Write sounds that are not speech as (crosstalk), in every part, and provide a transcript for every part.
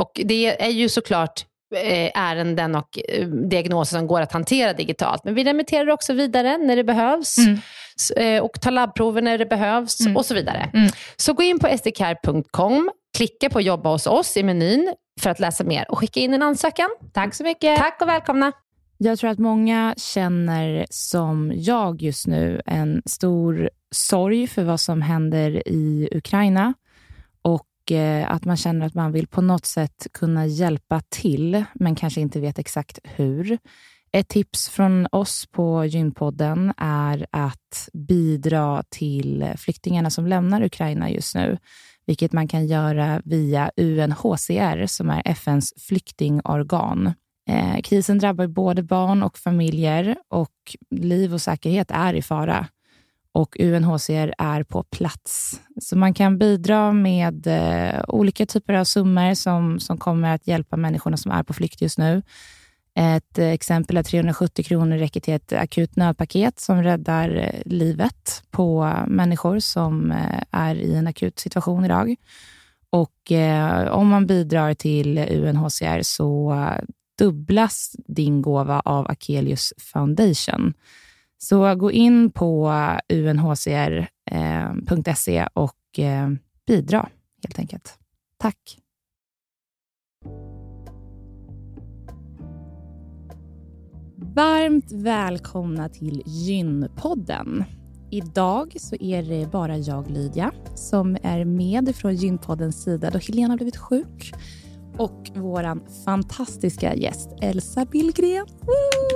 Och det är ju såklart Eh, ärenden och eh, diagnoser som går att hantera digitalt. Men vi remitterar också vidare när det behövs mm. Eh, och tar labbprover när det behövs mm. och så vidare. Mm. Så gå in på sdcare.com, klicka på jobba hos oss i menyn för att läsa mer och skicka in en ansökan. Tack så mycket. Tack och välkomna. Jag tror att många känner som jag just nu en stor sorg för vad som händer i Ukraina Eh, att man känner att man vill på något sätt kunna hjälpa till, men kanske inte vet exakt hur. Ett tips från oss på Gynpodden är att bidra till flyktingarna som lämnar Ukraina just nu, vilket man kan göra via UNHCR, som är FNs flyktingorgan. Eh, krisen drabbar både barn och familjer och liv och säkerhet är i fara och UNHCR är på plats. Så man kan bidra med eh, olika typer av summor som, som kommer att hjälpa människorna som är på flykt just nu. Ett exempel är 370 kronor räcker till ett akut nödpaket som räddar eh, livet på människor som eh, är i en akut situation idag. Och eh, om man bidrar till UNHCR så eh, dubblas din gåva av Akelius Foundation. Så gå in på unhcr.se eh, och eh, bidra helt enkelt. Tack. Varmt välkomna till Gynpodden. Idag så är det bara jag, Lydia, som är med från Gynpoddens sida då Helena har blivit sjuk och vår fantastiska gäst Elsa Billgren.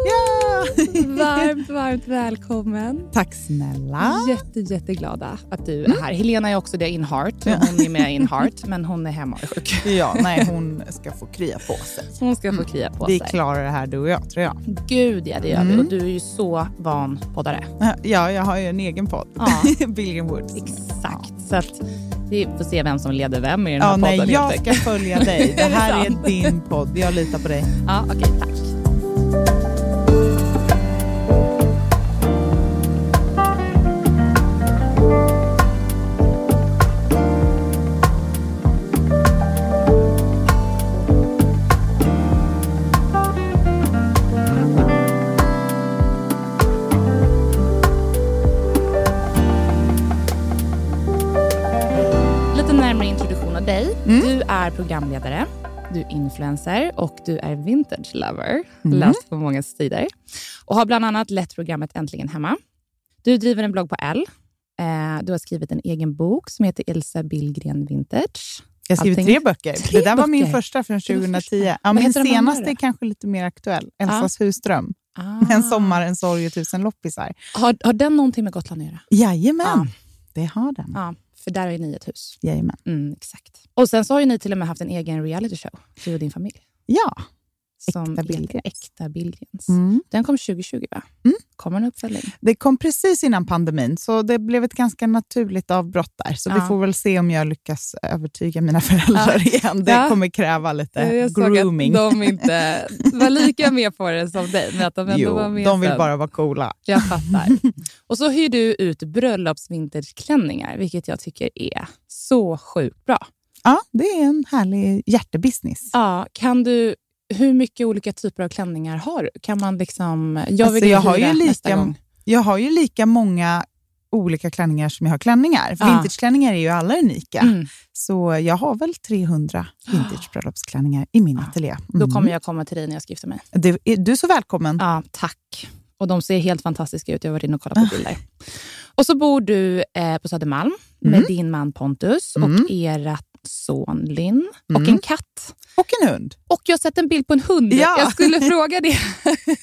Ja! (laughs) varmt, varmt välkommen. Tack snälla. Jätte, jätteglada att du är här. Helena är också det in heart. Hon är med in heart, men hon är hemma och sjuk. Ja, nej, hon ska få krya på sig. Hon ska få krya på Vi sig. klarar det här du och jag, tror jag. Gud ja, det gör vi. Mm. Och du är ju så van poddare. Ja, jag har ju en egen podd. Ja. (laughs) Billgren Woods. Exakt. Så att vi får se vem som leder vem i den här Ja, podden. nej, jag ska följa dig. Det (laughs) Är det här är din podd. Jag litar på dig. Ja, okej, tack. Är programledare, du är influencer och du är vintage lover. Mm. Läst på många sidor. Och har bland annat lett programmet Äntligen hemma. Du driver en blogg på L. Eh, du har skrivit en egen bok som heter Elsa Billgren Vintage. Jag har skrivit tre böcker. Tre det där var min böcker? första från Det var 2010. första. Ja, min senaste är kanske lite mer aktuell. Elsas husdröm. Ah. En sommar, en sorg och tusen loppisar. Har, har den någonting med Gotland att göra? Jajamän, Ja. det har den. Ja, för där är ni ett hus. Jajamän. Mm, exakt. Och sen så har ju ni till och med haft en egen reality show, du och din familj. Ja. Som Äkta Billgrens. Äkta Billgrens. Mm. Den kom 2020, va? Mm. Kommer en uppföljning? Det kom precis innan pandemin, så det blev ett ganska naturligt avbrott där. Så Ja. vi får väl se om jag lyckas övertyga mina (laughs) föräldrar igen. Det Ja. kommer kräva lite Jag såg grooming. att de inte (laughs) var lika med på det som dig, men att de ändå jo, var med de vill sen. bara vara coola. Jag fattar. (laughs) Och så hyr du ut bröllopsvinterklänningar, vilket jag tycker är så sjukt bra. Ja, det är en härlig hjärtebusiness. Ja, kan du, hur mycket olika typer av klänningar har du? Kan man liksom, jag vill Alltså, jag har ju lika-. Jag har ju lika många olika klänningar som jag har klänningar. Ja. Vintageklänningar är ju alla unika. Mm. Så jag har väl 300 (gasps) vintagebröllopsklänningar i min ateljé. Då Mm. kommer jag komma till dig när jag ska gifta mig. Är- Du är så välkommen. Ja, tack. Och de ser helt fantastiska ut. Jag varit inne och kollat på bilder. Och så bor du eh, på Södermalm med Mm. din man Pontus Mm. och era son Linn och Mm. en katt. Och en hund. Och jag har sett en bild på en hund. Ja. Jag skulle fråga det.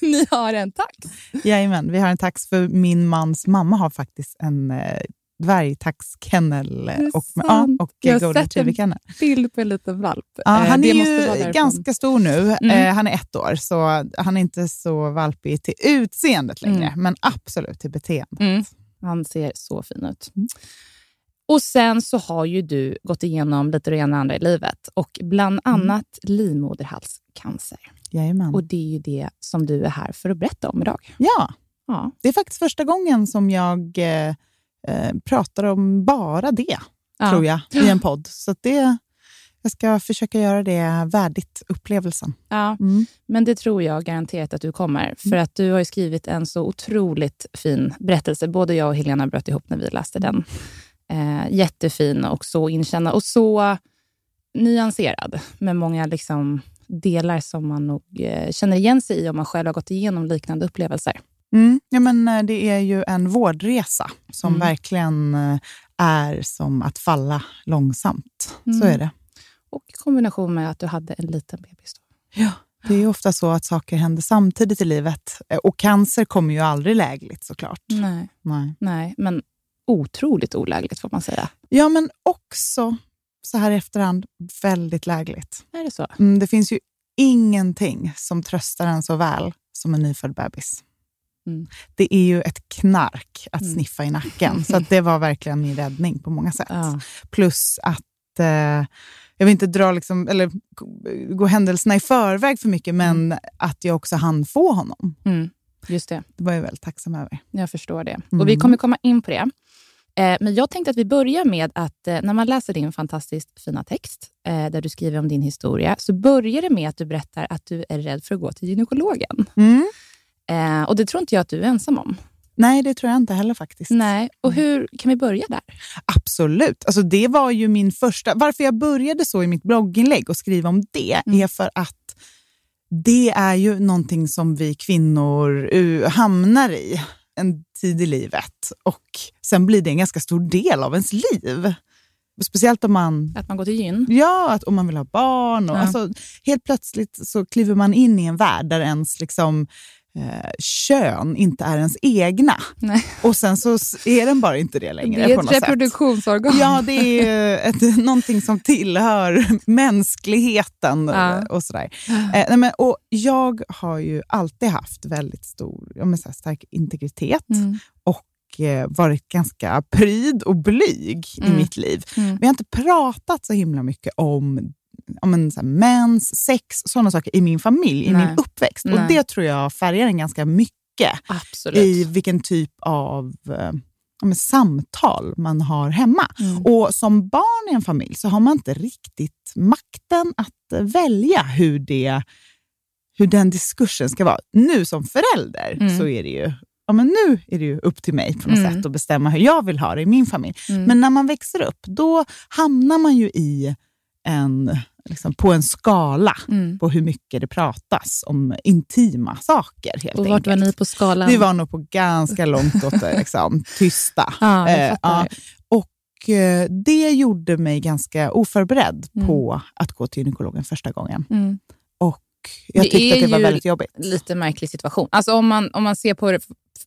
(laughs) Ni har en tax. Jajamän, vi har en tax för min mans mamma har faktiskt en eh, dvärgtaxkennel och, ja, och Jag har sett en. Bild på en liten valp. Ja, Eh, han är ju ganska stor nu. Mm. Eh, han är ett år, så han är inte så valpig till utseendet längre, Mm. men absolut till beteendet. Mm. Han ser så fin ut. Mm. Och Sen så har ju du gått igenom lite det ena och andra i livet och bland Mm. annat livmoderhalscancer. Jajamän. Och det är ju det som du är här för att berätta om idag. Ja, Ja, det är faktiskt första gången som jag eh, eh, pratar om bara det, ja. tror jag, i en (gasps) podd. Så det, jag ska försöka göra det värdigt upplevelsen. ja. Mm. Men det tror jag garanterat att du kommer. För att du har ju skrivit en så otroligt fin berättelse. Både jag och Helena bröt ihop när vi läste den. Eh, jättefin och så inkännande och så nyanserad. Med många liksom delar som man nog eh, känner igen sig i om man själv har gått igenom liknande upplevelser. Mm. Ja, men eh, det är ju en vårdresa som Mm. verkligen eh, är som att falla långsamt. Så Mm. är det. Och i kombination med att du hade en liten bebis. Då. Ja. Det är ju ofta så att saker händer samtidigt i livet. Och cancer kommer ju aldrig lägligt såklart. Nej, Nej. nej, men otroligt olägligt får man säga. Ja, men också så här i efterhand väldigt lägligt. Är det så? Mm, det finns ju ingenting som tröstar en så väl som en nyfödd bebis. Mm. Det är ju ett knark att Mm. sniffa i nacken. (laughs) Så att det var verkligen min räddning på många sätt. Ja. Plus att, eh, jag vill inte dra liksom, eller gå händelserna i förväg för mycket, men att jag också hann få honom. Mm. Just det. Det var jag väldigt tacksam över. Jag förstår det. Mm. Och Vi kommer komma in på det. Eh, men jag tänkte att vi börjar med att eh, när man läser din fantastiskt fina text, eh, där du skriver om din historia, så börjar det med att du berättar att du är rädd för att gå till gynekologen. Mm. Och Det tror inte jag att du är ensam om. Nej, det tror jag inte heller faktiskt. Nej. Och hur Kan vi börja där? Absolut. Alltså det var ju min första... Varför jag började så i mitt blogginlägg och skriva om det Mm. är för att det är ju någonting som vi kvinnor hamnar i en tid i livet och sen blir det en ganska stor del av ens liv. speciellt om man Att man går till gyn? Ja, att om man vill ha barn. Och, Ja. alltså, helt plötsligt så kliver man in i en värld där ens liksom, eh, kön inte är ens egna. Nej. Och sen så är den bara inte det längre. Det är ett något sätt. reproduktionsorgan. Ja, det är ett, (laughs) någonting som tillhör mänskligheten. Ja. och sådär. Eh, nej, men, och Jag har ju alltid haft väldigt stor, ja, men, så här, stark integritet Mm. och eh, varit ganska pryd och blyg i Mm. mitt liv. Mm. Vi har inte pratat så himla mycket om, om en, så här, mens, sex, sådana saker i min familj, i Nej. min uppväxt. Nej. Och Det tror jag färgar en ganska mycket Absolut. i vilken typ av eh, ja, men, samtal man har hemma. Mm. Och Som barn i en familj så har man inte riktigt makten att välja hur, det, hur den diskursen ska vara. Nu som förälder Mm. så är det ju Ja, men nu är det ju upp till mig på något Mm. sätt att bestämma hur jag vill ha det i min familj. Mm. Men när man växer upp, då hamnar man ju i en, liksom, på en skala Mm. på hur mycket det pratas om intima saker. Helt Och vart enkelt. var ni på skalan? Vi var nog på ganska långt åt det liksom, (laughs) tysta. Ja, Eh, fattar. Och eh, det gjorde mig ganska oförberedd Mm. på att gå till gynekologen första gången. Mm. Och jag Det tyckte är att det var ju väldigt jobbigt. Lite märklig situation. Alltså om man, om man ser på det,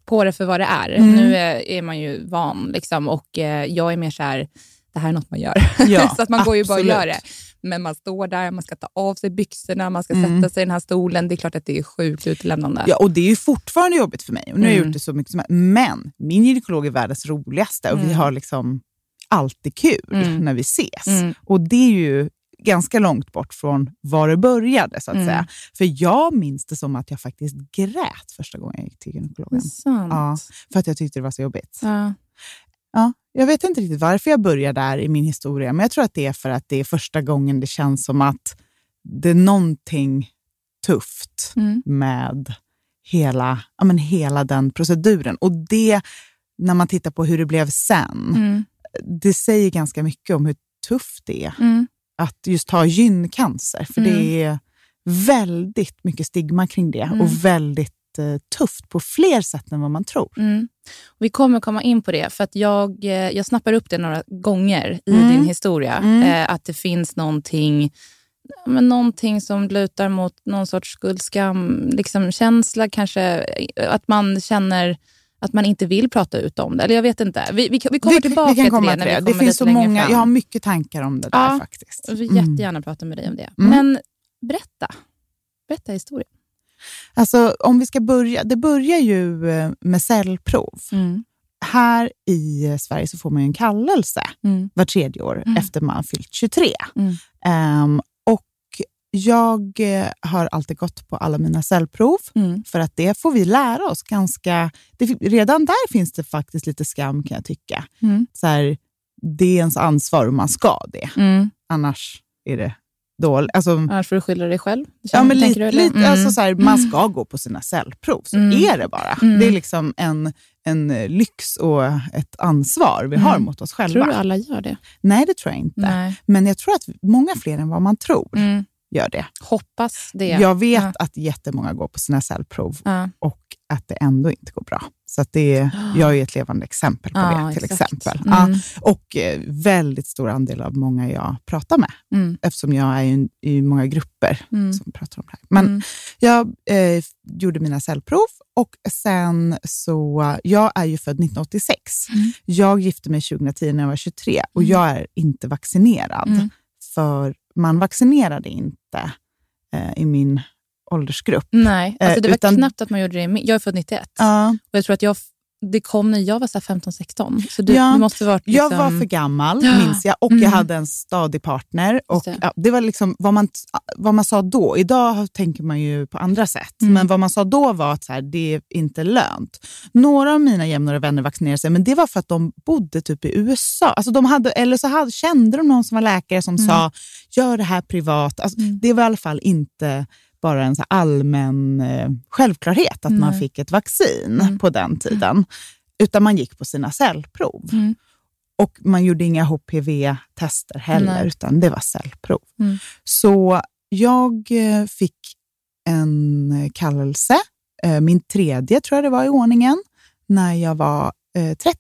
på det för vad det är. Mm. Nu är, är man ju van liksom, och eh, jag är mer så här, det här är något man gör. (laughs) Ja, så att man går ju bara och absolut. gör det. Men man står där, man ska ta av sig byxorna, man ska Mm. sätta sig i den här stolen. Det är klart att det är sjukt utelämnande. Ja, och det är ju fortfarande jobbigt för mig. Och nu har jag Mm. gjort det så mycket som Men min gynekolog är världens roligaste och vi Mm. har liksom alltid kul Mm. när vi ses. Mm. Och det är ju ganska långt bort från var det började. så att Mm. säga. För jag minns det som att jag faktiskt grät första gången jag gick till gynekologen. Ja, för att jag tyckte det var så jobbigt. Ja. Ja, jag vet inte riktigt varför jag börjar där i min historia, men jag tror att det är för att det är första gången det känns som att det är någonting tufft Mm. med hela, ja, men hela den proceduren. Och det, när man tittar på hur det blev sen, Mm. det säger ganska mycket om hur tufft det är Mm. att just ha gyncancer. För det är väldigt mycket stigma kring det Mm. och väldigt tufft på fler sätt än vad man tror. Mm. Vi kommer komma in på det, för att jag, eh, jag snappar upp det några gånger i Mm. din historia. Mm. Eh, att det finns någonting, men någonting som lutar mot någon sorts skuldskam, liksom känsla kanske. eh, Att man känner att man inte vill prata ut om det. Eller jag vet inte. Vi, vi, vi kommer Vi- tillbaka vi kan komma till det när vi det. finns så många, fram. jag har mycket tankar om det där Ja, faktiskt. Jag vill Mm. jättegärna prata med dig om det. Men berätta. Berätta historien. Alltså, om vi ska börja, det börjar ju eh, med cellprov. Här i eh, Sverige så får man en kallelse Mm. var tredje år Mm. efter man fyllt 23. Mm. Ehm, och jag eh, har alltid gått på alla mina cellprov, Mm. för att det får vi lära oss ganska... Det, redan där finns det faktiskt lite skam kan jag tycka. Mm. Så här, det är ens ansvar och man ska det. Mm. Annars är det dåligt. Alltså, Annars får du skylla dig själv. Ja, men lite, lite, Mm. alltså så här, man ska gå på sina cellprov, så Mm. är det bara. Mm. Det är liksom en, en lyx och ett ansvar vi Mm. har mot oss själva. Tror du alla gör det? Nej, det tror jag inte. Nej. Men jag tror att många fler än vad man tror Mm. gör det. Hoppas det. Jag vet Ja. att jättemånga går på sina cellprov Ja. och att det ändå inte går bra. Så det är, (gasps) jag är ett levande exempel på Ja, det. till exakt. exempel. Mm. Ja, och eh, väldigt stor andel av många jag pratar med, Mm. eftersom jag är i, i många grupper Mm. som pratar om det här. Men Mm. jag eh, gjorde mina cellprov och sen så, jag är ju född 1986. Mm. Jag gifte mig 2010 när jag var 23 och Mm. jag är inte vaccinerad. För man vaccinerade inte eh, i min åldersgrupp. Nej, alltså det Eh, var utan- knappt att man gjorde det. i Jag är född 91 Ja, och jag tror att jag, det kom när jag var så här 15-16. Så du, Ja, du måste varit liksom... Jag var för gammal, Ja. minns jag, och Mm. jag hade en stadig partner. Och, det. ja, det var liksom vad man, vad man sa då. Idag tänker man ju på andra sätt, Mm. men vad man sa då var att så här, det är inte lönt. Några av mina jämnåriga vänner vaccinerade sig, men det var för att de bodde typ i USA. Alltså de hade, eller så hade, kände de någon som var läkare som Mm. sa, gör det här privat. Alltså, Mm. Det var i alla fall inte bara en så allmän eh, självklarhet att man Nej. fick ett vaccin Mm. på den tiden. Utan man gick på sina cellprov. Mm. Och man gjorde inga HPV-tester heller, Nej. utan det var cellprov. Mm. Så jag eh, fick en kallelse, eh, min tredje tror jag det var i ordningen, när jag var eh, 30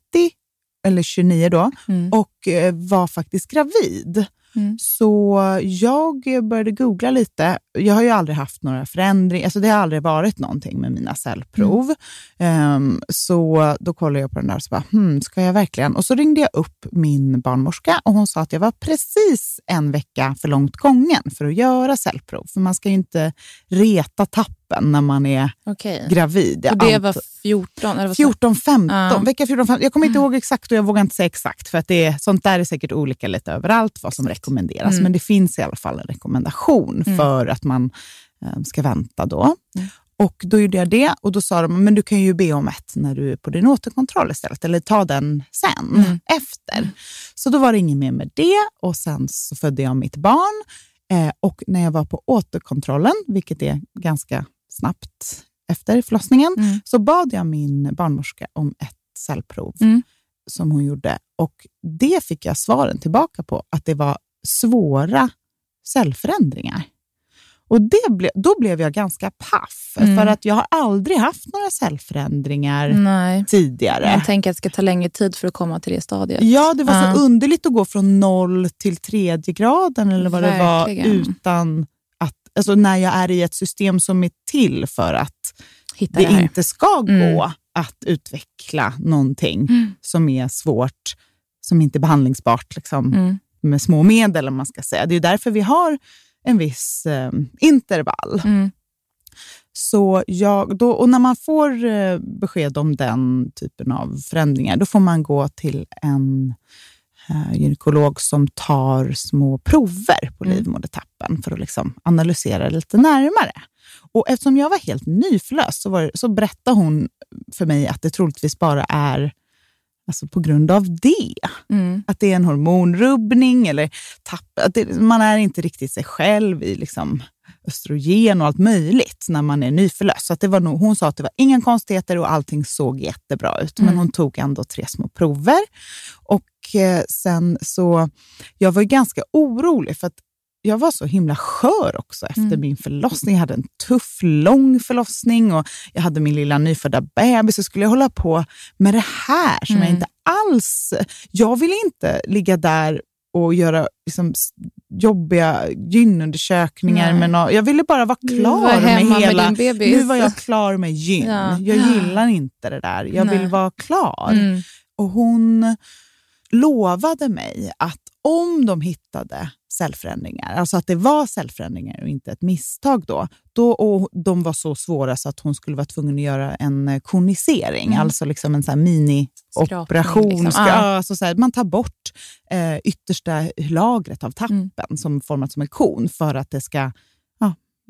eller 29 då. Mm. Och var faktiskt gravid. Mm. Så jag började googla lite. Jag har ju aldrig haft några förändringar, alltså det har aldrig varit någonting med mina cellprov. Ehm, så då kollade jag på den där och så bara, hmm, ska jag verkligen? Och så ringde jag upp min barnmorska och hon sa att jag var precis en vecka för långt gången för att göra cellprov. För man ska ju inte reta tappen när man är Okej. gravid. Och det var ant- 14? Eller vad sa- 14, 15, Ja. vecka 14, 15. Jag kommer inte ihåg exakt och jag vågar inte säga exakt för att det är, sånt där är säkert olika lite överallt vad som rekommenderas. Mm. Men det finns i alla fall en rekommendation Mm. för att man eh, ska vänta då. Mm. Och Då gjorde jag det och då sa de men du kan ju be om ett när du är på din återkontroll istället, eller ta den sen, Mm. efter. Så då var det inget mer med det och sen så födde jag mitt barn. Eh, och när jag var på återkontrollen, vilket är ganska snabbt efter förlossningen, Mm. så bad jag min barnmorska om ett cellprov Mm. som hon gjorde. Och det fick jag svaren tillbaka på, att det var svåra cellförändringar. Och det ble, då blev jag ganska paff, Mm. för att jag har aldrig haft några cellförändringar Nej. tidigare. Man tänker att det ska ta längre tid för att komma till det stadiet. Ja, det var Ja. så underligt att gå från noll till tredje graden, eller vad det var, Verkligen. utan att, alltså när jag är i ett system som är till för att Hitta det det inte ska gå Mm. att utveckla någonting Mm. som är svårt, som inte är behandlingsbart liksom, Mm. Med små medel. Om man ska säga. Det är därför vi har en viss eh, intervall. Mm. Så jag, då, och när man får eh, besked om den typen av förändringar, då får man gå till en eh, gynekolog som tar små prover på Mm. livmodertappen för att liksom analysera lite närmare. Och eftersom jag var helt nyförlöst så, var så berättade hon för mig att det troligtvis bara är alltså på grund av det. Mm. Att det är en hormonrubbning eller tapp, att det, man är inte riktigt sig själv i liksom östrogen och allt möjligt när man är nyförlöst. Så att det var nog, hon sa att det var inga konstigheter och allting såg jättebra ut. Men Mm. hon tog ändå tre små prover. Och eh, sen så, jag var ganska orolig för att jag var så himla skör också efter Mm. min förlossning. Jag hade en tuff, lång förlossning och jag hade min lilla nyfödda bebis. Så skulle jag hålla på med det här som jag Mm. inte alls... Jag ville inte ligga där och göra liksom, jobbiga gynundersökningar. Nej. Med jag ville bara vara klar med med hela... bebis. nu var jag klar med gyn. Ja. Jag gillar inte det där. Jag Nej. vill vara klar. Mm. Och hon lovade mig att om de hittade cellförändringar, alltså att det var cellförändringar och inte ett misstag då, då och de var så svåra så att hon skulle vara tvungen att göra en eh, konisering, Mm. alltså liksom en mini-operation. Liksom. Ja, alltså så här, man tar bort eh, yttersta lagret av tappen Mm. som format som en kon för att det ska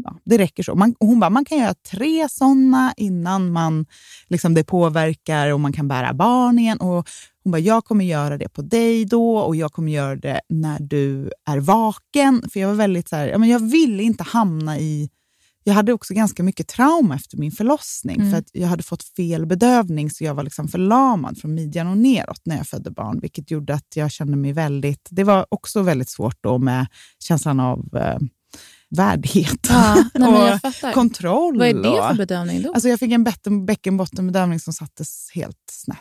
ja, det räcker så. Man, hon bara, man kan göra tre sådana innan man, liksom det påverkar och man kan bära barn igen. Och hon bara, jag kommer göra det på dig då och jag kommer göra det när du är vaken. För jag var väldigt så här, ja, men jag ville inte hamna i... Jag hade också ganska mycket trauma efter min förlossning Mm. för att jag hade fått fel bedövning så jag var liksom förlamad från midjan och neråt när jag födde barn, vilket gjorde att jag kände mig väldigt... Det var också väldigt svårt då med känslan av eh, värdighet Ja, nej, (laughs) och kontroll. Vad är det för bedömning då? Alltså jag fick en bätten- bäckenbottenbedömning som sattes helt snett.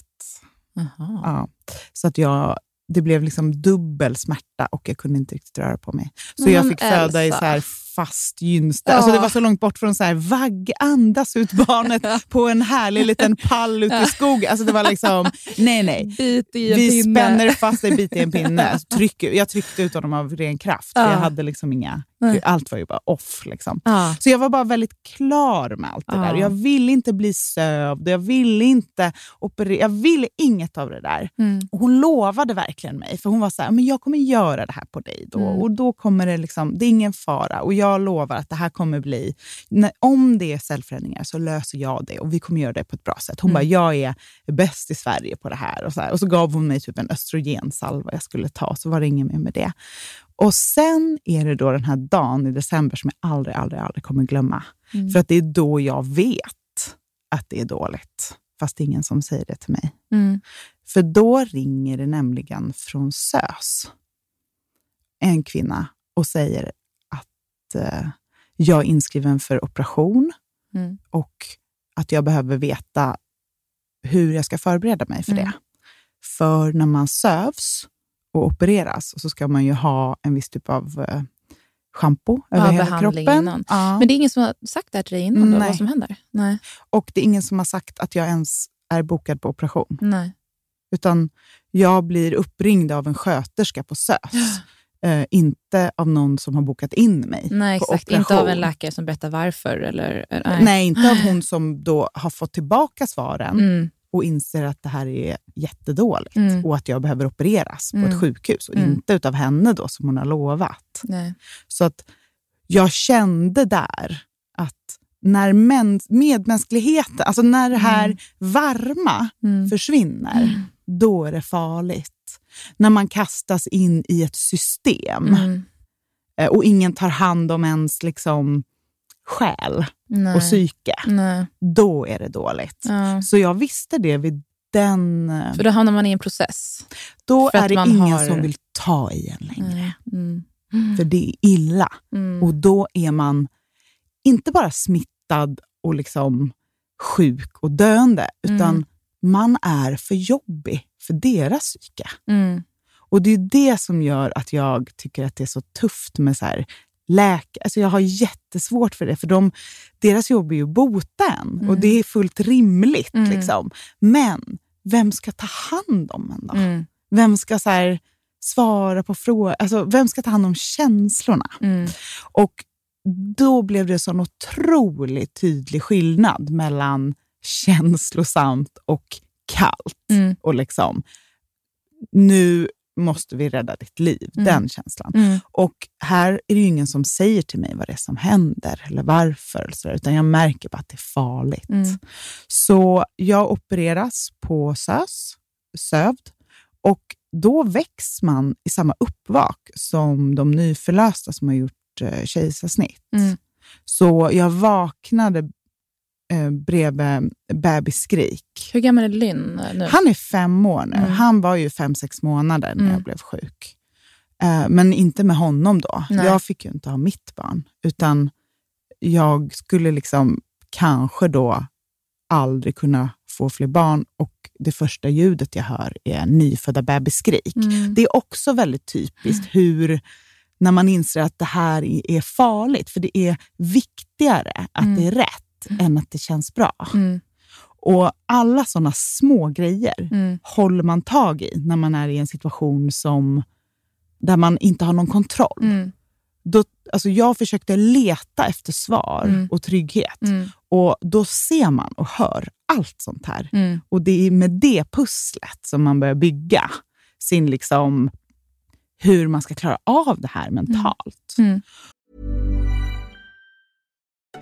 Jaha. Ja. Så att jag, det blev liksom dubbel smärta och jag kunde inte riktigt röra på mig. Så Men jag fick föda i Elsa. så här fast gynställ. Alltså det var så långt bort från så här vagg, andas ut barnet (laughs) på en härlig liten pall ute i skogen. Alltså det var liksom, nej nej. Bit i en Vi pinne. spänner fast dig bit i en pinne. (laughs) Tryck, jag tryckte ut honom av ren kraft. Ja. jag hade liksom inga, Nej. allt var ju bara off. Liksom. Ja. Så jag var bara väldigt klar med allt det Ja. där. Jag ville inte bli sövd, jag ville inte operera, jag ville inget av det där. Mm. Och hon lovade verkligen mig, för hon var så här, men jag kommer göra det här på dig då. Mm. Och då kommer det liksom, det är ingen fara. Och jag lovar att det här kommer bli, när, om det är cellförändringar så löser jag det och vi kommer göra det på ett bra sätt. Hon Mm. bara, jag är bäst i Sverige på det här. Och så, här. och så gav hon mig typ en östrogensalva jag skulle ta, så var det inget mer med det. Och sen är det då den här dagen i december som jag aldrig, aldrig, aldrig kommer glömma. Mm. För att det är då jag vet att det är dåligt. Fast det är ingen som säger det till mig. Mm. För då ringer det nämligen från SÖS, en kvinna, och säger att eh, jag är inskriven för operation Mm. och att jag behöver veta hur jag ska förbereda mig för Mm. det. För när man sövs opereras. Och så ska man ju ha en viss typ av eh, schampo Ja, över hela behandling kroppen. innan. Ja. Men det är ingen som har sagt det här till dig innan, då, vad som händer? Nej. Och det är ingen som har sagt att jag ens är bokad på operation. Nej. Utan jag blir uppringd av en sköterska på SÖS. (gasps) Eh, inte av någon som har bokat in mig Nej, på exakt. operation. Inte av en läkare som berättar varför. Eller, eh, nej. Nej. inte av hon som då har fått tillbaka svaren Mm, och inser att det här är jättedåligt Mm. och att jag behöver opereras på Mm. ett sjukhus och Mm. inte utav henne då som hon har lovat. nej. Så att jag kände där att när mäns- medmänskligheten, alltså när det här varma Mm. försvinner, då är det farligt. När man kastas in i ett system Mm. eh, och ingen tar hand om ens liksom, själ Nej. och psyke, Nej. då är det dåligt. Ja. Så jag visste det vid den... eh, För då hamnar man i en process. Då är det ingen har- som vill ta i en längre. Mm. För det är illa. Mm. Och då är man inte bara smittad och liksom sjuk och döende, utan Mm. man är för jobbig för deras psyke. Mm. Och det är det som gör att jag tycker att det är så tufft med så här läkare. Alltså jag har jättesvårt för det, för de, deras jobb är ju att bota en och det är fullt rimligt. Mm. Liksom. Men vem ska ta hand om en då? Mm. Vem ska så här, svara på frågor? Alltså, vem ska ta hand om känslorna? Mm. Och då blev det en otroligt tydlig skillnad mellan känslosamt och kallt. Mm. Och liksom, nu måste vi rädda ditt liv. Mm. Den känslan. Mm. Och här är det ju ingen som säger till mig vad det är som händer eller varför. Eller så där, utan jag märker bara att det är farligt. Mm. Så jag opereras på SÖS, sövd. Och då väcks man i samma uppvak som de nyförlösta som har gjort eh, kejsarsnitt. Mm. Så jag vaknade eh, bredvid bebisskrik. Hur gammal är Lynn nu? Han är fem år nu. Mm. Han var ju fem, sex månader när Mm. jag blev sjuk. Eh, men inte med honom då. Nej. Jag fick ju inte ha mitt barn. Utan jag skulle liksom kanske då aldrig kunna få fler barn och det första ljudet jag hör är nyfödda bebisskrik. Mm. Det är också väldigt typiskt hur, när man inser att det här är är farligt, för det är viktigare att Mm. det är rätt än att det känns bra. Mm. Och alla sådana små grejer Mm. håller man tag i när man är i en situation som, där man inte har någon kontroll. Mm. Då, alltså jag försökte leta efter svar Mm. och trygghet. Mm. Och Då ser man och hör allt sånt här. Mm. Och det är med det pusslet som man börjar bygga sin liksom, hur man ska klara av det här mentalt.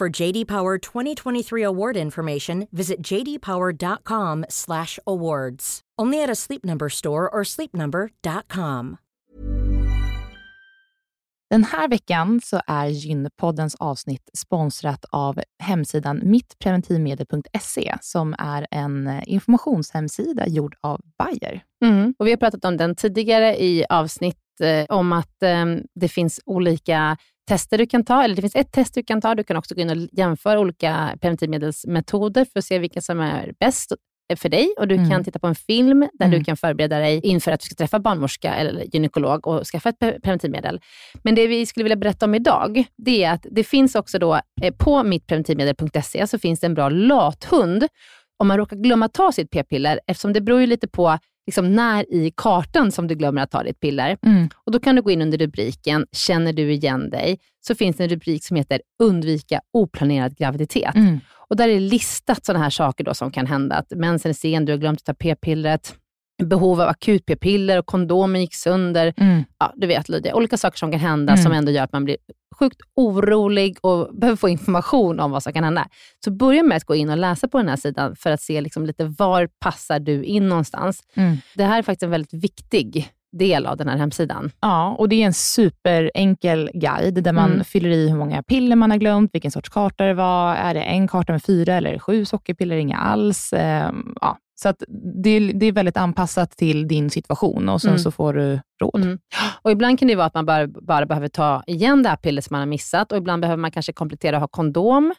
For JD Power 2023 award information, visit jdpower.com/awards. Only at a Sleep Number store or sleepnumber.com. Den här veckan så är Gynpoddens avsnitt sponsrat av hemsidan mittpreventivmedel.se som är en informationshemsida gjord av Bayer. Mm. Och vi har pratat om den tidigare i avsnitt eh, om att eh, det finns olika tester du kan ta, eller det finns ett test du kan ta. Du kan också gå in och jämföra olika preventivmedelsmetoder för att se vilken som är bäst för dig och du Mm. kan titta på en film där Mm. du kan förbereda dig inför att du ska träffa barnmorska eller gynekolog och skaffa ett pre- preventivmedel. Men det vi skulle vilja berätta om idag, det är att det finns också då eh, på mittpreventivmedel.se så finns det en bra lathund om man råkar glömma ta sitt p-piller eftersom det beror ju lite på liksom när i kartan som du glömmer att ta ditt piller. Mm. Och Då kan du gå in under rubriken Känner du igen dig? Så finns det en rubrik som heter Undvika oplanerad graviditet. Mm. Och Där är listat sådana här saker då som kan hända. Att mensen är sen, du har glömt att ta p-pillret, behov av akut p-piller och kondomen gick sönder. Mm. Ja, du vet Lydia, olika saker som kan hända Mm. som ändå gör att man blir sjukt orolig och (laughs) behöver få information om vad som kan hända. Så börja med att gå in och läsa på den här sidan för att se liksom lite var passar du in någonstans. Mm. Det här är faktiskt en väldigt viktig del av den här hemsidan. Ja, och det är en superenkel guide där man Mm. fyller i hur många piller man har glömt, vilken sorts karta det var. Är det en karta med fyra eller sju sockerpiller? Inga alls. Ehm, ja. Så att det, är- det är väldigt anpassat till din situation och sen Mm. så får du råd. Mm. Och Ibland kan det vara att man bara, bara behöver ta igen det här pillret som man har missat och ibland behöver man kanske komplettera och ha kondom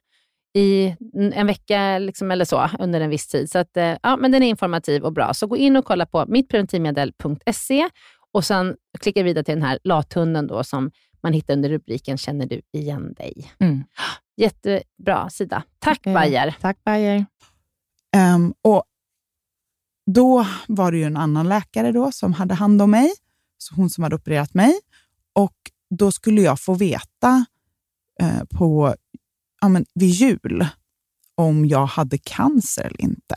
i en vecka liksom, eller så under en viss tid. Så att, eh, ja, men den är informativ och bra. Så gå in och kolla på mittpreventivmedel.se och sen klicka vidare till den här lathunden då, som man hittar under rubriken Känner du igen dig? Mm. Jättebra sida. Tack Eh, Bayer. Tack Bayer. Ehm, och då var det ju en annan läkare då som hade hand om mig, så hon som hade opererat mig. Och då skulle jag få veta eh, på, ja, men vid jul om jag hade cancer eller inte.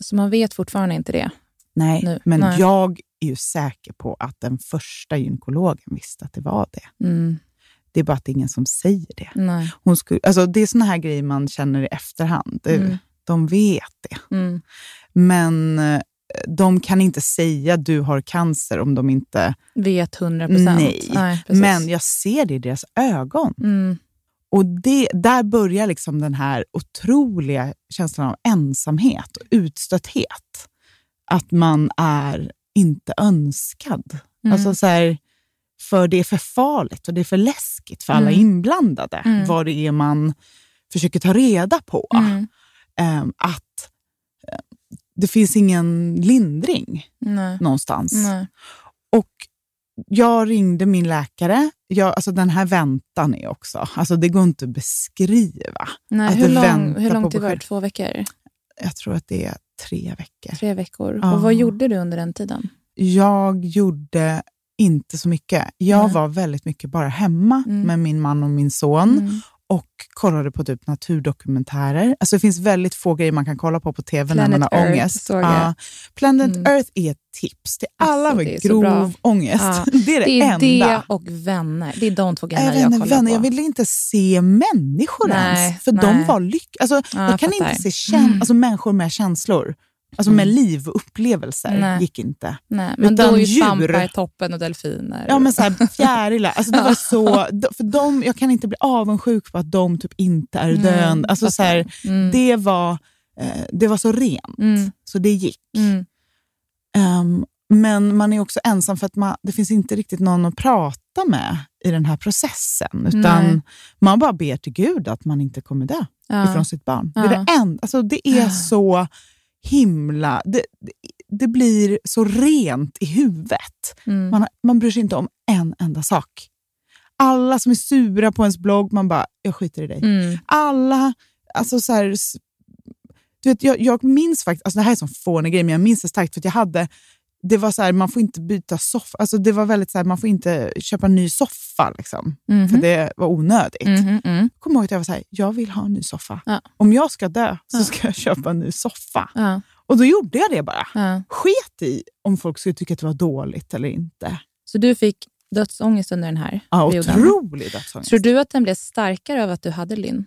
Så man vet fortfarande inte det? Nej, Nu. men Nej. jag är ju säker på att den första gynekologen visste att det var det. Mm. Det är bara att det är ingen som säger det. Nej. Hon skulle, alltså det är såna här grejer man känner i efterhand. Mm. De vet det. Mm. Men eh, de kan inte säga du har cancer om de inte... Vet 100 procent. Nej, Men jag ser det i deras ögon. Mm. Och det, där börjar liksom den här otroliga känslan av ensamhet och utstötthet. Att man är inte önskad. Mm. Alltså så här, för det är för farligt och det är för läskigt för alla Mm. inblandade. Mm. Vad det är man försöker ta reda på. Ehm, att eh, det finns ingen lindring Nej. någonstans. Nej. Och jag ringde min läkare. Jag, alltså den här väntan är också, alltså det går inte att beskriva. Nej. Att Hur, lång, hur lång tid var det? Två veckor? Jag tror att det är tre veckor. Tre veckor. Ja. Och vad gjorde du under den tiden? Jag gjorde inte så mycket. Jag Nej. var väldigt mycket bara hemma Mm. med min man och min son Mm. Och kollade på typ naturdokumentärer. Alltså det finns väldigt få grejer man kan kolla på på tv när Planet man har Earth ångest. Ja. Planet Mm. Earth är ett tips till alla Alltså, med grov ångest. Ja. (laughs) Det är det, Det är enda. det och vänner. Det är de två grejerna Jag, kollar vänner, på. jag ville inte se människor Nej, ens, för nej. de var lyckliga. Alltså, Ja, jag kan fattar. inte se kän- alltså, människor med känslor. Alltså med liv och upplevelser Nej. gick inte. Nej, men Utan då är ju svampar i toppen och delfiner. Ja, men så här, fjärilar. Alltså, det var (laughs) så, för de, jag kan inte bli avundsjuk på att de typ inte är Mm, döende. Alltså, så här, Mm. det, var, eh, det var så rent, Mm. så det gick. Mm. Ehm, men man är också ensam för att man, det finns inte riktigt någon att prata med i den här processen. Utan Nej. man bara ber till Gud att man inte kommer dö Ja. ifrån sitt barn. Det Ja. är, det enda, alltså det är så himla... Det, det, blir så rent i huvudet. Mm. Man, man bryr sig inte om en enda sak. Alla som är sura på ens blogg, man bara, jag skiter i dig. Mm. Alla, alltså så här, du vet, jag, jag minns faktiskt, alltså det här är en sån fånig grej, men jag minns det starkt för att jag hade, det var så här, man får inte byta soffa, alltså det var väldigt så här, man får inte köpa en ny soffa, liksom, Mhm. för det var onödigt. Mhm, mm. Jag kommer ihåg att jag var så här, jag vill ha en ny soffa. Ja. Om jag ska dö så ska jag köpa en ny soffa. Ja. Och då gjorde jag det bara. Ja. Sket i om folk skulle tycka att det var dåligt eller inte. Så du fick dödsångest under den här Ja, perioden? otrolig dödsångest. Tror du att den blev starkare av att du hade Lynn?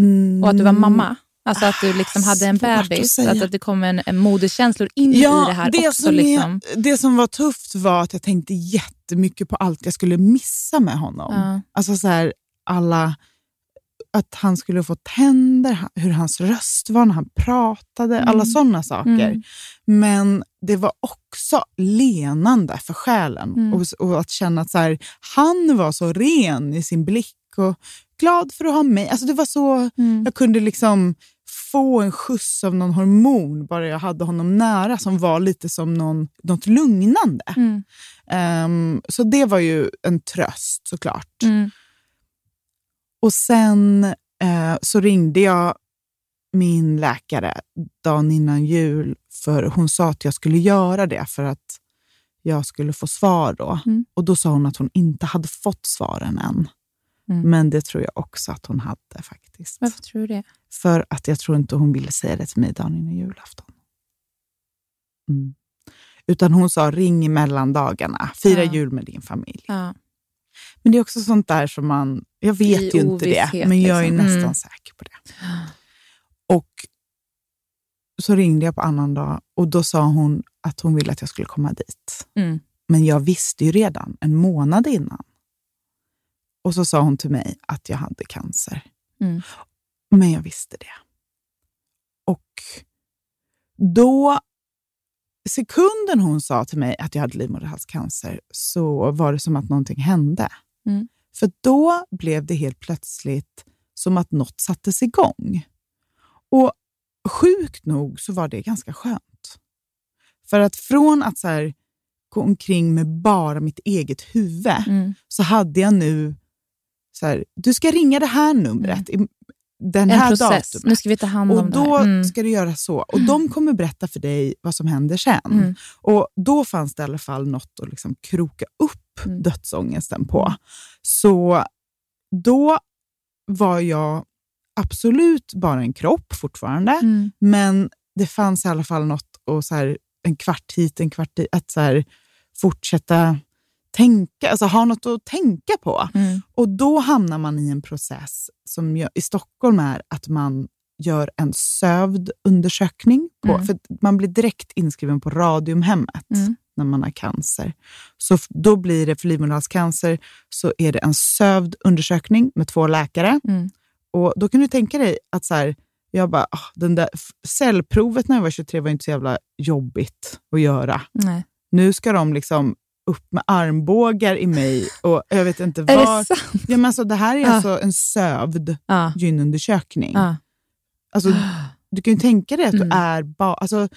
Mm. Och att du var mamma? Alltså att du liksom hade en att bebis? säga. Att, att det kom en, en moderkänslor in i det här också? som liksom. är, det som var tufft var att jag tänkte jättemycket på allt jag skulle missa med honom. Ja. Alltså så här, alla, att han skulle få tänder, hur hans röst var när han pratade, Mm. alla sådana saker. Mm. Men det var också lenande för själen. Mm. Och, och att känna att så här, han var så ren i sin blick och glad för att ha mig. Alltså det var så, Mm. Jag kunde liksom få en skjuts av någon hormon bara jag hade honom nära som var lite som någon, något lugnande. Mm. Ehm, så det var ju en tröst såklart. Mm. Och sen eh, så ringde jag min läkare dagen innan jul för hon sa att jag skulle göra det för att jag skulle få svar då. Mm. Och Då sa hon att hon inte hade fått svaren än. Mm. Men det tror jag också att hon hade faktiskt. Varför tror du det? För att jag tror inte hon ville säga det till mig dagen innan julafton. Mm. Utan hon sa ring i mellandagarna, fira Ja. jul med din familj. Ja. Men det är också sånt där som man, jag vet I ju inte det, men jag är liksom. nästan Mm. säker på det. Och så ringde jag på annan dag och då sa hon att hon ville att jag skulle komma dit. Mm. Men jag visste ju redan en månad innan. Och så sa hon till mig att jag hade cancer. Mm. Men jag visste det. Och då, sekunden hon sa till mig att jag hade livmoderhalscancer, så var det som att någonting hände. Mm. För då blev det helt plötsligt som att något sattes igång. Och sjukt nog så var det ganska skönt. För att från att så här, gå omkring med bara mitt eget huvud, Mm. så hade jag nu så här, du ska ringa det här numret, i den Mm. En här process. datumet. Nu ska vi ta hand om Och då Mm. ska du göra så. Och de kommer berätta för dig vad som händer sen. Mm. Och då fanns det i alla fall något att liksom kroka upp Mm. dödsångesten på. Så då var jag absolut bara en kropp fortfarande, Mm. men det fanns i alla fall något, och så här, en kvart hit, en kvart dit, att så här, fortsätta tänka, alltså ha något att tänka på. Mm. Och då hamnar man i en process som i Stockholm är att man gör en sövd undersökning. På, Mm. För man blir direkt inskriven på Radiumhemmet Mm. när man har cancer. Så då blir det för livmoderhalscancer så är det en sövd undersökning med två läkare. Mm. Och Då kan du tänka dig att så här, jag bara, ah, den där cellprovet när jag var 23 var inte så jävla jobbigt att göra. Nej. Nu ska de liksom upp med armbågar i mig och jag vet inte Är var. det sant? Ja, men alltså, det här är Ja. alltså en sövd Ja. gynundersökning. Ja. Alltså, du kan ju tänka dig att Mm. du är bara... Alltså,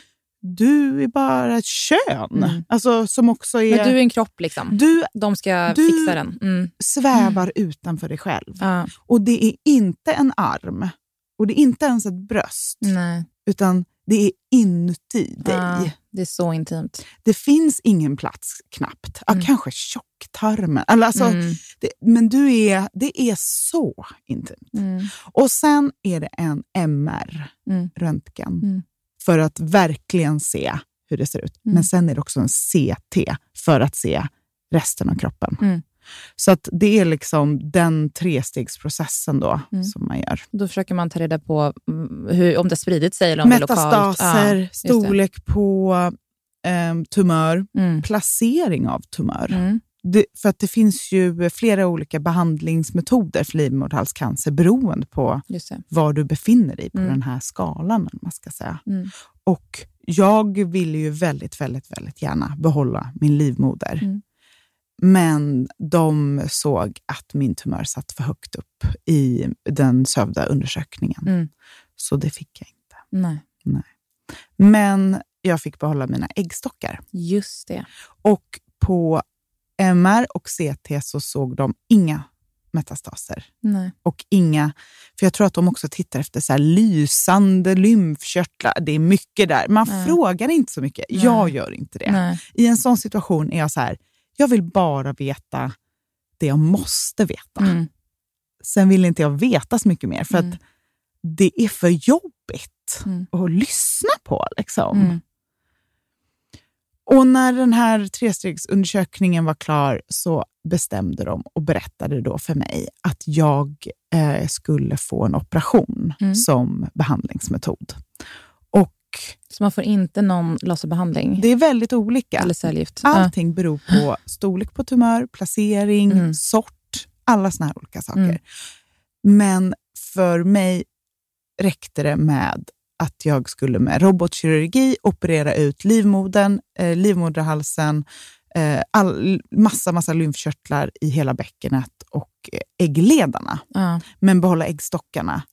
du är bara ett kön. Mm. Alltså, som också är... Men du är en kropp liksom. du De ska Du- fixa den. Mm. svävar utanför dig själv. Och det är inte en arm. Och det är inte ens ett bröst. Nej. Utan det är inuti dig. Ja. Det är så intimt. Det finns ingen plats knappt. Ja, Mm. Kanske tjocktarmen. Alltså, Mm. det, men du är, det är så intimt. Mm. Och sen är det en MR, Mm. röntgen, Mm. för att verkligen se hur det ser ut. Mm. Men sen är det också en CT för att se resten av kroppen. Så att det är liksom den trestegsprocessen då Mm. som man gör. Då försöker man ta reda på mm, hur, om det spridit sig eller om det är lokalt. Metastaser, det. storlek på ehm, tumör, Mm. placering av tumör. Mm. Det, för att det finns ju flera olika behandlingsmetoder för livmoderhalscancer beroende på var du befinner dig på Mm. den här skalan. Man ska säga. Mm. Och jag ville ju väldigt, väldigt, väldigt gärna behålla min livmoder. Men de såg att min tumör satt för högt upp i den sövda undersökningen. Mm. Så det fick jag inte. Nej. Men jag fick behålla mina äggstockar. Just det. Och på MR och CT så såg de inga metastaser. Nej. Och inga, för jag tror att de också tittar efter så lysande lymfkörtlar. Det är mycket där. Man Nej. frågar inte så mycket. Nej. Jag gör inte det. Nej. I en sån situation är jag så här, jag vill bara veta det jag måste veta. Mm. Sen vill inte jag veta så mycket mer, för Mm. att det är för jobbigt Mm. att lyssna på. Liksom. Mm. Och när den här trestegsundersökningen var klar så bestämde de och berättade då för mig att jag eh, skulle få en operation Mm. som behandlingsmetod. Så man får inte någon laserbehandling? det är väldigt olika. Eller cellgift? Ja. Allting beror på storlek på tumör, placering, Mm. sort, alla såna här olika saker. Mm. Men för mig räckte det med att jag skulle med robotkirurgi operera ut livmodern, eh, livmoderhalsen, all, massa, massa lymfkörtlar i hela bäckenet och eh, äggledarna. Ja, Men behålla äggstockarna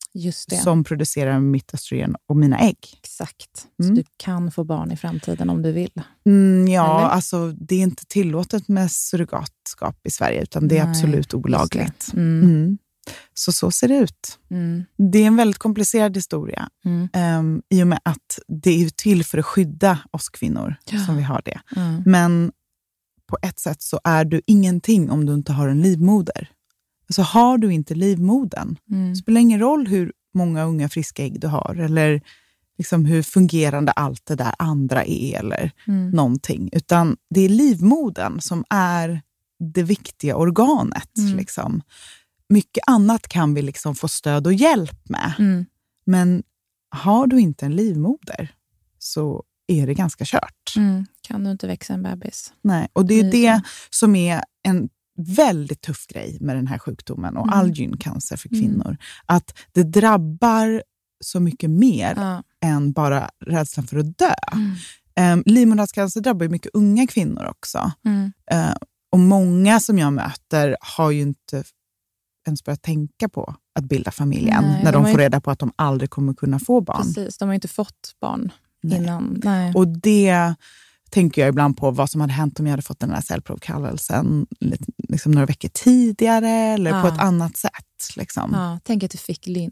som producerar mitt östrogen och mina ägg. Exakt. Mm. Så du kan få barn i framtiden om du vill? Mm, ja, Eller? alltså det är inte tillåtet med surrogatskap i Sverige, utan det är Nej, absolut olagligt. Mm. Mm. Så så ser det ut. Mm. Det är en väldigt komplicerad historia Mm. ehm, i och med att det är till för att skydda oss kvinnor Ja. som vi har det. Mm. Men på ett sätt så är du ingenting om du inte har en livmoder. Alltså har du inte livmodern, Mm. det spelar ingen roll hur många unga friska ägg du har eller liksom hur fungerande allt det där andra är eller Mm. någonting. Utan det är livmodern som är det viktiga organet. Mm. Liksom. Mycket annat kan vi liksom få stöd och hjälp med. Mm. Men har du inte en livmoder så är det ganska kört. Mm. Kan du inte växa en bebis? Nej. Och det är Det det som är en väldigt tuff grej med den här sjukdomen och Mm. all gyncancer för Mm. kvinnor. Att det drabbar så mycket mer Ja. än bara rädslan för att dö. Mm. Um, livmoderhalscancer drabbar ju mycket unga kvinnor också. Mm. Eh, och många som jag möter har ju inte ens börjat tänka på att bilda familj än, Nej, när de de får ju- reda på att de aldrig kommer kunna få barn. Precis, de har ju inte fått barn Nej. innan. Nej. Och det tänker jag ibland på vad som hade hänt om jag hade fått den här cellprovkallelsen liksom några veckor tidigare eller på Ja. ett annat sätt. Liksom. ja, tänk att du fick Linn.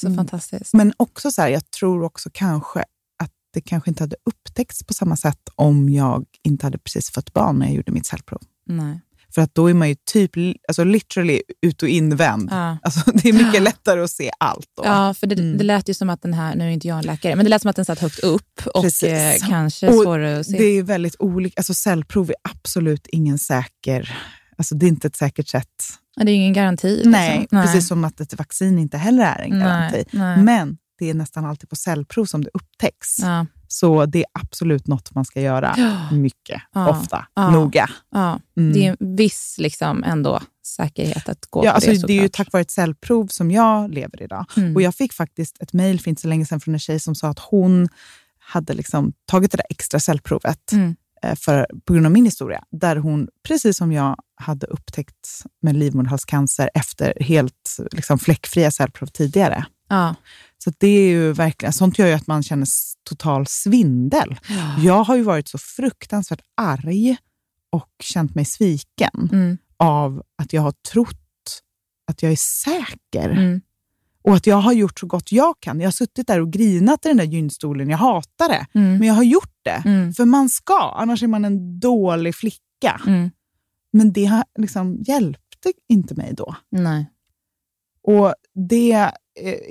Så Mm. fantastiskt. Men också så här, jag tror också kanske att det kanske inte hade upptäckts på samma sätt om jag inte hade precis fått barn när jag gjorde mitt cellprov. Nej. För att då är man ju typ alltså literally ut och invänd. Ja. Alltså, det är mycket lättare att se allt då. Ja, för det, Mm. det lät ju som att den här, nu är inte jag en läkare, men det lät som att den satt högt upp och eh, kanske Och svårare att se. Det är väldigt olika. Alltså, cellprov är absolut ingen säker... Alltså, det är inte ett säkert sätt. Ja, det är ingen garanti. Nej, liksom. precis som att ett vaccin inte heller är en garanti. Nej, nej. Men det är nästan alltid på cellprov som det upptäcks. Ja, Så det är absolut något man ska göra mycket, Ja. ofta, Ja. noga. ja. Mm. Det är en viss liksom, ändå säkerhet att gå Ja, på alltså, det det är ju såklart. tack vare ett cellprov som jag lever idag. Mm. Och Jag fick faktiskt ett mejl för inte så länge sedan från en tjej som sa att hon hade liksom tagit det där extra cellprovet Mm. eh, för, på grund av min historia, där hon, precis som jag, hade upptäckt med livmoderhalscancer efter helt liksom, fläckfria cellprov tidigare. Ja. Så det är ju verkligen, sånt gör ju att man känner total svindel. Jag har ju varit så fruktansvärt arg och känt mig sviken Mm. av att jag har trott att jag är säker. Mm. Och att jag har gjort så gott jag kan. Jag har suttit där och grinat i den där gynstolen. Jag hatar det, Mm. men jag har gjort det. Mm. För man ska, annars är man en dålig flicka. Mm. Men det har liksom hjälpte inte mig då. Nej. Och det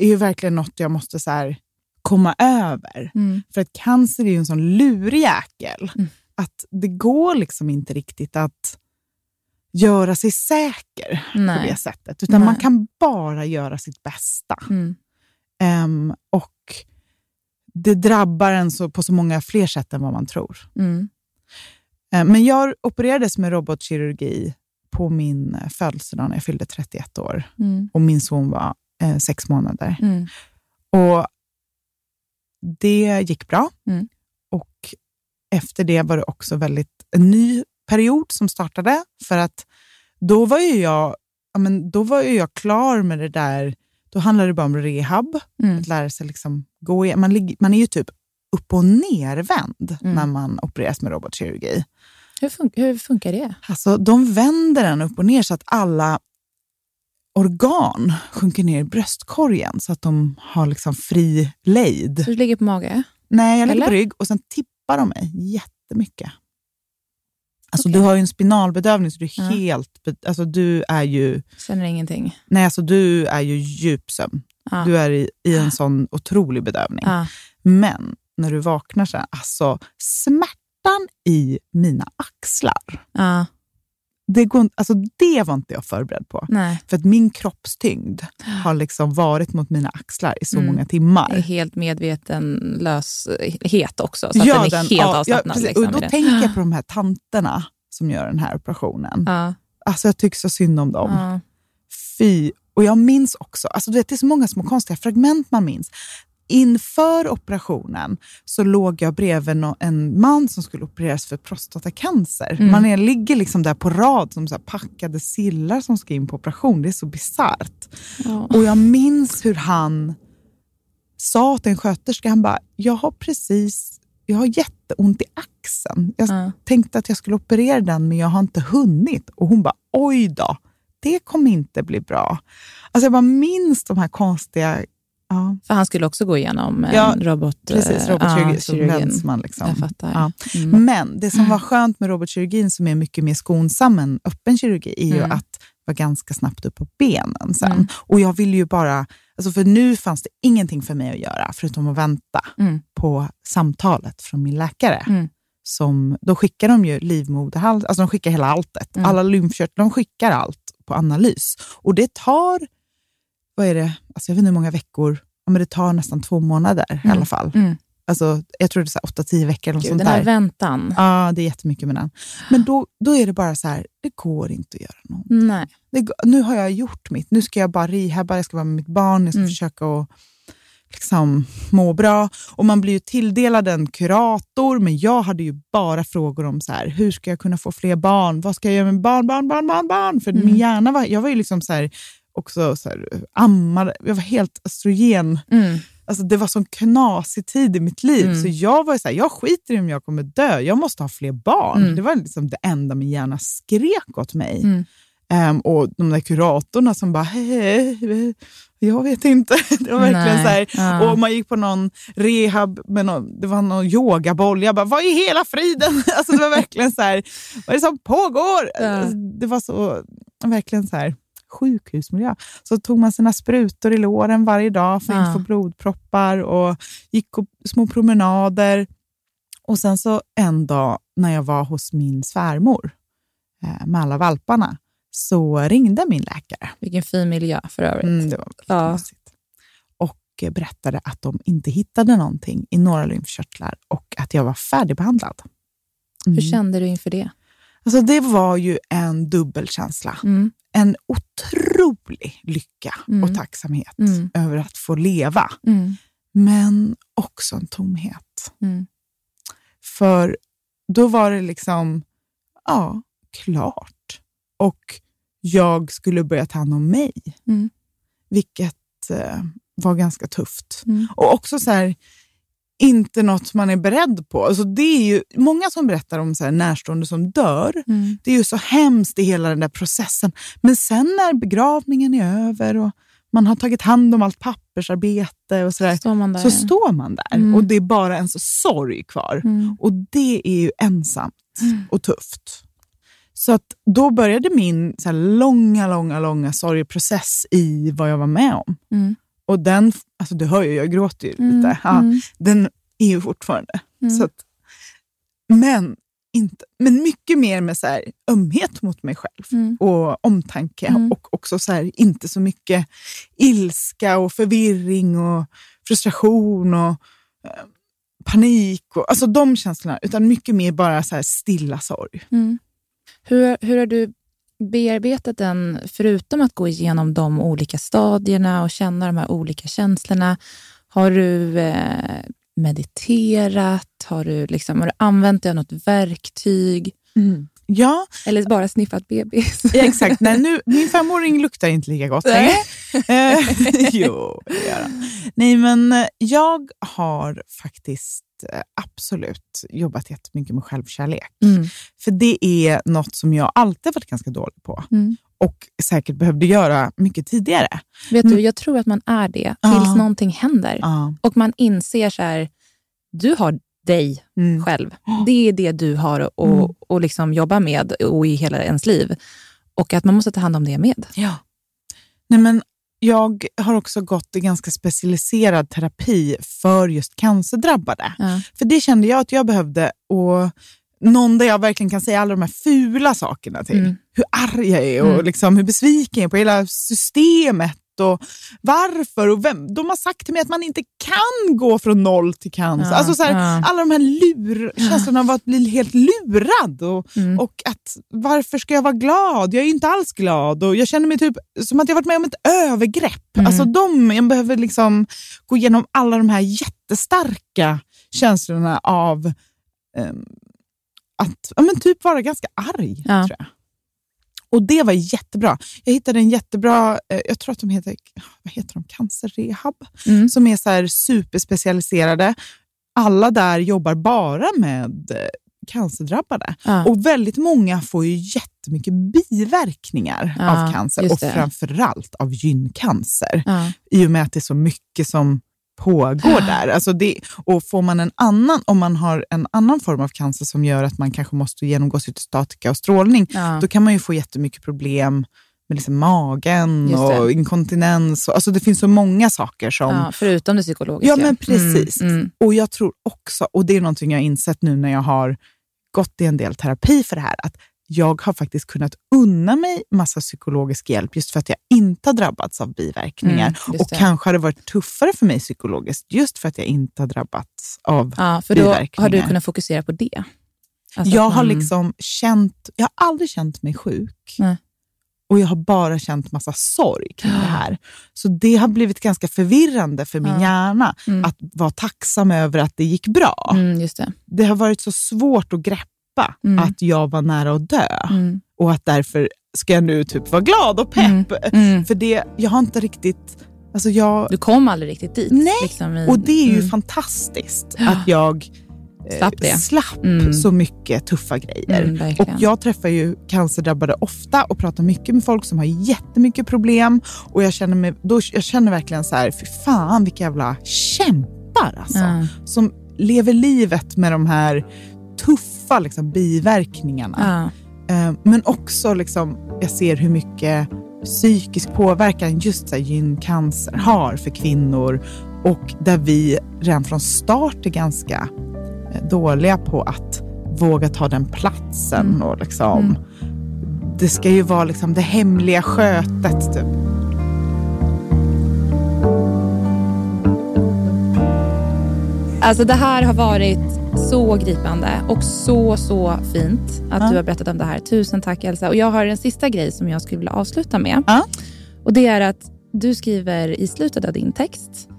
är ju verkligen något jag måste så här komma över. Mm. För att cancer är ju en sån lurig jäkel. Mm. Att det går liksom inte riktigt att göra sig säker på Nej. det sättet. Utan Nej. man kan bara göra sitt bästa. Mm. Ehm, och det drabbar en så, på så många fler sätt än vad man tror. Ehm, men jag opererades med robotkirurgi på min eh, födelsedag när jag fyllde 31 år. Mm. Och min son var eh, sex månader. Mm. Och det gick bra. Mm. Och efter det var det också väldigt en ny period som startade. För att då var ju jag, ja, men då var ju jag klar med det där. Då handlade det bara om rehab. Mm. Att lära sig liksom gå igen. Man, ligger- man är ju typ upp och nervänd Mm. när man opereras med robotkirurgi. Hur, fun- hur funkar det? Alltså, de vänder den upp och ner så att alla organ sjunker ner i bröstkorgen så att de har liksom fri lejd. Så du ligger på mage? Nej, jag ligger på Eller? rygg och sen tippar de mig jättemycket. Alltså, Okej. Du har ju en spinalbedövning så du är Ja. helt... Alltså, du är ju... Känner ingenting? Nej, alltså du är ju djupsömn. Ja. Du är i, i en sån otrolig bedövning. Ja. Men när du vaknar sen, alltså smärtan i mina axlar. Ja. Det, går, alltså, det var inte jag förberedd på. Nej. För att min kroppstyngd har liksom varit mot mina axlar i så Mm. många Jag är timmar. helt medvetenlöshet också, så att den är helt ja, ja, avslappnad. precis. liksom, och då det. tänker jag på de här tanterna som gör den här operationen. Ja. Alltså jag tycker så synd om dem. Ja. Fy. Och jag minns också, alltså du vet, det är så många små konstiga fragment man minns. Inför operationen så låg jag bredvid en man som skulle opereras för prostatacancer. Mm. Man är, ligger liksom där på rad som så packade sillar som ska in på operation. Det är så bisarrt. Ja. Och jag minns hur han sa till en sköterska, han bara, jag har precis, jag har jätteont i axeln. Jag Ja. tänkte att jag skulle operera den men jag har inte hunnit. Och hon bara, oj då, det kommer inte bli bra. Alltså jag bara minns de här konstiga... Ja, För han skulle också gå igenom en Ja, robot, precis, eh, robotkirurgi ja, länsman. Liksom. Jag fattar. Ja. Mm. Men det som var skönt med robotkirurgin, som är mycket mer skonsam än öppen kirurgi, är ju Mm. att vara ganska snabbt upp på benen sen. Mm. Och jag ville ju bara... Alltså för nu fanns det ingenting för mig att göra, förutom att vänta Mm. på samtalet från min läkare. Mm. Som, då skickar de ju livmoderhals, alltså de skickar hela alltet. Mm. Alla lymfkörtlar, de skickar allt på analys. Och det tar, vad är det, alltså jag vet inte hur många veckor, ja, men det tar nästan två månader i Mm. alla fall. Mm. Alltså, jag tror det är åtta, tio veckor. Gud, sånt den här där. väntan. Ja, det är jättemycket med den. Men då, då är det bara så här, det går inte att göra något. Nej. Det, nu har jag gjort mitt. Nu ska jag bara rehabba, jag ska vara med mitt barn, jag ska Mm. försöka att liksom, må bra. Och Man blir ju tilldelad en kurator, men jag hade ju bara frågor om så här, hur ska jag kunna få fler barn? Vad ska jag göra med barn, barn, barn, barn? barn? För Mm. min hjärna var, jag var ju liksom så här, också så här, ammade, jag var helt östrogen. Mm. Alltså det var sån knasig tid i mitt liv. Mm. Så jag var så här, jag skiter i om jag kommer dö. Jag måste ha fler barn. Mm. Det var liksom det enda min hjärna skrek åt mig. Mm. Ehm, och de där kuratorerna som bara, hej, jag vet inte. (laughs) Det var verkligen Nej. så här. Ja. Och man gick på någon rehab, med någon, det var någon yogaboll. Jag bara, vad i hela friden? (laughs) Alltså det var verkligen så här, vad är det som pågår? Ja. Alltså, Det var så, verkligen så här sjukhusmiljö. Så tog man sina sprutor i låren varje dag för att inte få blodproppar och gick och, små promenader. Och sen så en dag när jag var hos min svärmor eh, med alla valparna så ringde min läkare. Vilken fin miljö för övrigt. Mm, det var Ja. mysigt. Och eh, berättade att de inte hittade någonting i några lymfkörtlar och att jag var färdigbehandlad. Mm. Hur kände du inför det? Alltså, det var ju en dubbelkänsla. Mm. En otrolig lycka Mm. och tacksamhet Mm. över att få leva. Mm. Men också en tomhet. Mm. För då var det liksom, ja, klart. Och jag skulle börja ta hand om mig. Mm. Vilket eh, var ganska tufft. Och också så här, inte något man är beredd på. Alltså det är ju många som berättar om så här närstående som dör. Mm. Det är ju så hemskt i hela den där processen. Men sen när begravningen är över och man har tagit hand om allt pappersarbete och så där, Står man där? så står man där Mm. och det är bara en så sorg kvar. Mm. Och det är ju ensamt Mm. och tufft. Så att då började min så långa, långa, långa sorgeprocess i vad jag var med om. Mm. Och den, alltså du hör ju, jag gråter ju Mm. lite. Ja, Mm. Den är ju fortfarande. Mm. Så att, men, inte, men mycket mer med så här, ömhet mot mig själv Mm. och omtanke. Mm. Och också så här, inte så mycket ilska och förvirring och frustration och eh, panik. Och, alltså de känslorna. Utan mycket mer bara så stilla sorg. Mm. Hur, hur har du bearbetat den, förutom att gå igenom de olika stadierna och känna de här olika känslorna? Har du eh, mediterat? Har du, liksom, har du använt dig av något verktyg? Mm. Ja, Eller bara sniffat bebis? Ja, exakt. Nej, nu, min femåring luktar inte lika gott längre. Eh, (laughs) jo, det gör han. Nej, men eh, jag har faktiskt eh, absolut jobbat jättemycket med självkärlek. Mm. För det är något som jag alltid varit ganska dålig på Mm. och säkert behövde göra mycket tidigare. Vet du, jag tror att man är det tills Ja. någonting händer. Ja. Och man inser så här, du har dig Mm. själv. (gasps) Det är det du har att och, Mm. och liksom jobba med och i hela ens liv. Och att man måste ta hand om det med. Ja. Nej, men jag har också gått i ganska specialiserad terapi för just cancerdrabbade. Ja. För det kände jag att jag behövde. Och någon där jag verkligen kan säga alla de här fula sakerna till. Mm. Hur arg jag är och Mm. liksom hur besviken jag är på hela systemet. Och varför och vem. De har sagt till mig att man inte kan gå från noll till cancer. Ja, alltså så här, ja. Alla de här lur, känslorna av att bli helt lurad. Och, Mm. och att varför ska jag vara glad? Jag är ju inte alls glad. Och jag känner mig typ som att jag varit med om ett övergrepp. Mm. Alltså de, jag behöver liksom gå igenom alla de här jättestarka känslorna av ehm, att ja, men typ vara ganska arg. Ja. Tror jag. Och det var jättebra. Jag hittade en jättebra, eh, jag tror att de heter, vad heter de? cancerrehab, Mm. som är så här superspecialiserade. Alla där jobbar bara med eh, cancerdrabbade. Ja. Och väldigt många får ju jättemycket biverkningar Ja, av cancer och framförallt av gyncancer. Ja. I och med att det är så mycket som pågår där. Alltså det, och får man en annan, om man har en annan form av cancer som gör att man kanske måste genomgå cytostatika och strålning, Ja. då kan man ju få jättemycket problem med liksom magen och inkontinens. Och, alltså det finns så många saker som... Ja, förutom det psykologiska. Ja, men precis. Mm, mm. Och jag tror också, och det är någonting jag har insett nu när jag har gått i en del terapi för det här, att jag har faktiskt kunnat unna mig massa psykologisk hjälp just för att jag inte har drabbats av biverkningar. Mm, och kanske har det varit tuffare för mig psykologiskt just för att jag inte har drabbats av Ja, för då har du biverkningar. kunnat fokusera på det. Alltså jag har liksom känt, jag har aldrig känt mig sjuk. Nej. Och jag har bara känt massa sorg kring det här. Så det har blivit ganska förvirrande för min Ja. hjärna Mm. att vara tacksam över att det gick bra. Mm, det. Det har varit så svårt att greppa Mm. att jag var nära att dö. Mm. Och att därför ska jag nu typ vara glad och pepp. Mm. Mm. För det, jag har inte riktigt... Alltså jag, Du kom aldrig riktigt dit. Nej, liksom i- och det är ju mm. fantastiskt att jag eh, Slapp det. slapp Mm. så mycket tuffa grejer. Mm, och. Jag träffar ju cancerdrabbade ofta och pratar mycket med folk som har jättemycket problem. Och jag känner, mig, då, jag känner verkligen så här, fy fan vilka jävla kämpar alltså. Ja. Som lever livet med de här tuffa liksom, biverkningarna. Ja. Eh, Men också, liksom, jag ser hur mycket psykisk påverkan just så här, gyncancer har för kvinnor och där vi redan från start är ganska eh, dåliga på att våga ta den platsen. Mm. Och liksom, Det ska ju vara liksom det hemliga skötet. Typ. Alltså det här har varit så gripande och så, så fint att Ja. du har berättat om det här. Tusen tack Elsa. Och jag har en sista grej som jag skulle vilja avsluta med. Ja. Och Det är att du skriver i slutet av din text,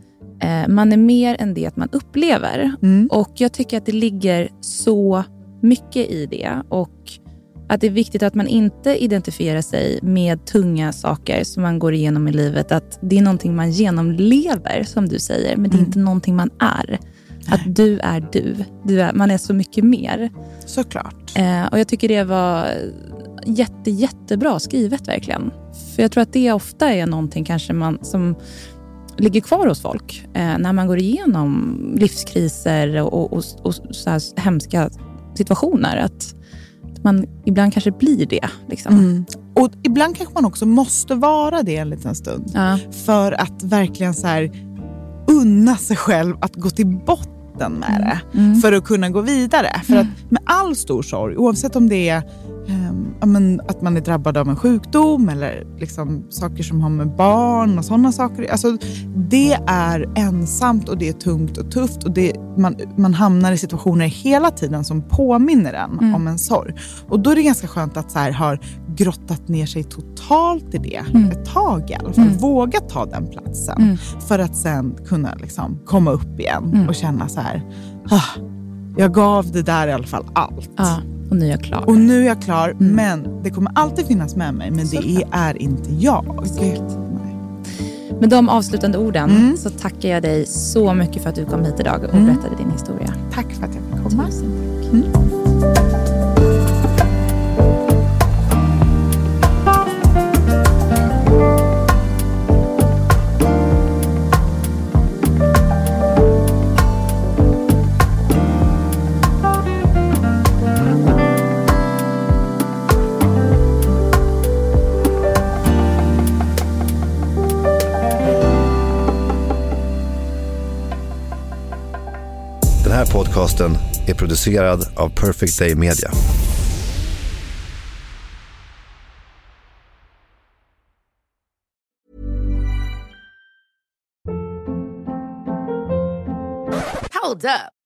eh, man är mer än det man upplever. Mm. Och Jag tycker att det ligger så mycket i det. Och att det är viktigt att man inte identifierar sig med tunga saker som man går igenom i livet. Att det är någonting man genomlever, som du säger, men det är Mm. inte någonting man är. Att du är du. du är, man är så mycket mer. Såklart. Eh, och Jag tycker det var jätte, jättebra skrivet verkligen. För jag tror att det ofta är någonting kanske man, som ligger kvar hos folk eh, när man går igenom livskriser och, och, och, och så här hemska situationer. Att man ibland kanske blir det. Liksom. Mm. Och ibland kanske man också måste vara det en liten stund. Ja. för att verkligen så här, unna sig själv att gå till botten med det Mm. för att kunna gå vidare. För att med all stor sorg, oavsett om det är ja, men att man är drabbad av en sjukdom eller liksom saker som har med barn och sådana saker. Alltså, det är ensamt och det är tungt och tufft och det, man, man hamnar i situationer hela tiden som påminner en Mm. om en sorg. Och då är det ganska skönt att så här, ha grottat ner sig totalt i det Mm. ett tag i alla fall. Mm. Våga ta den platsen Mm. för att sen kunna liksom komma upp igen Mm. och känna så här, ah, jag gav det där i alla fall allt. ja, och nu är jag klar. Och nu är jag klar, Mm. men det kommer alltid finnas med mig, men det är, inte jag. Med de avslutande orden Mm. så tackar jag dig så mycket för att du kom hit idag och Mm. berättade din historia. Tack för att jag fick komma. Tusen tack. Den här podcasten är producerad av Perfect Day Media. Hold up.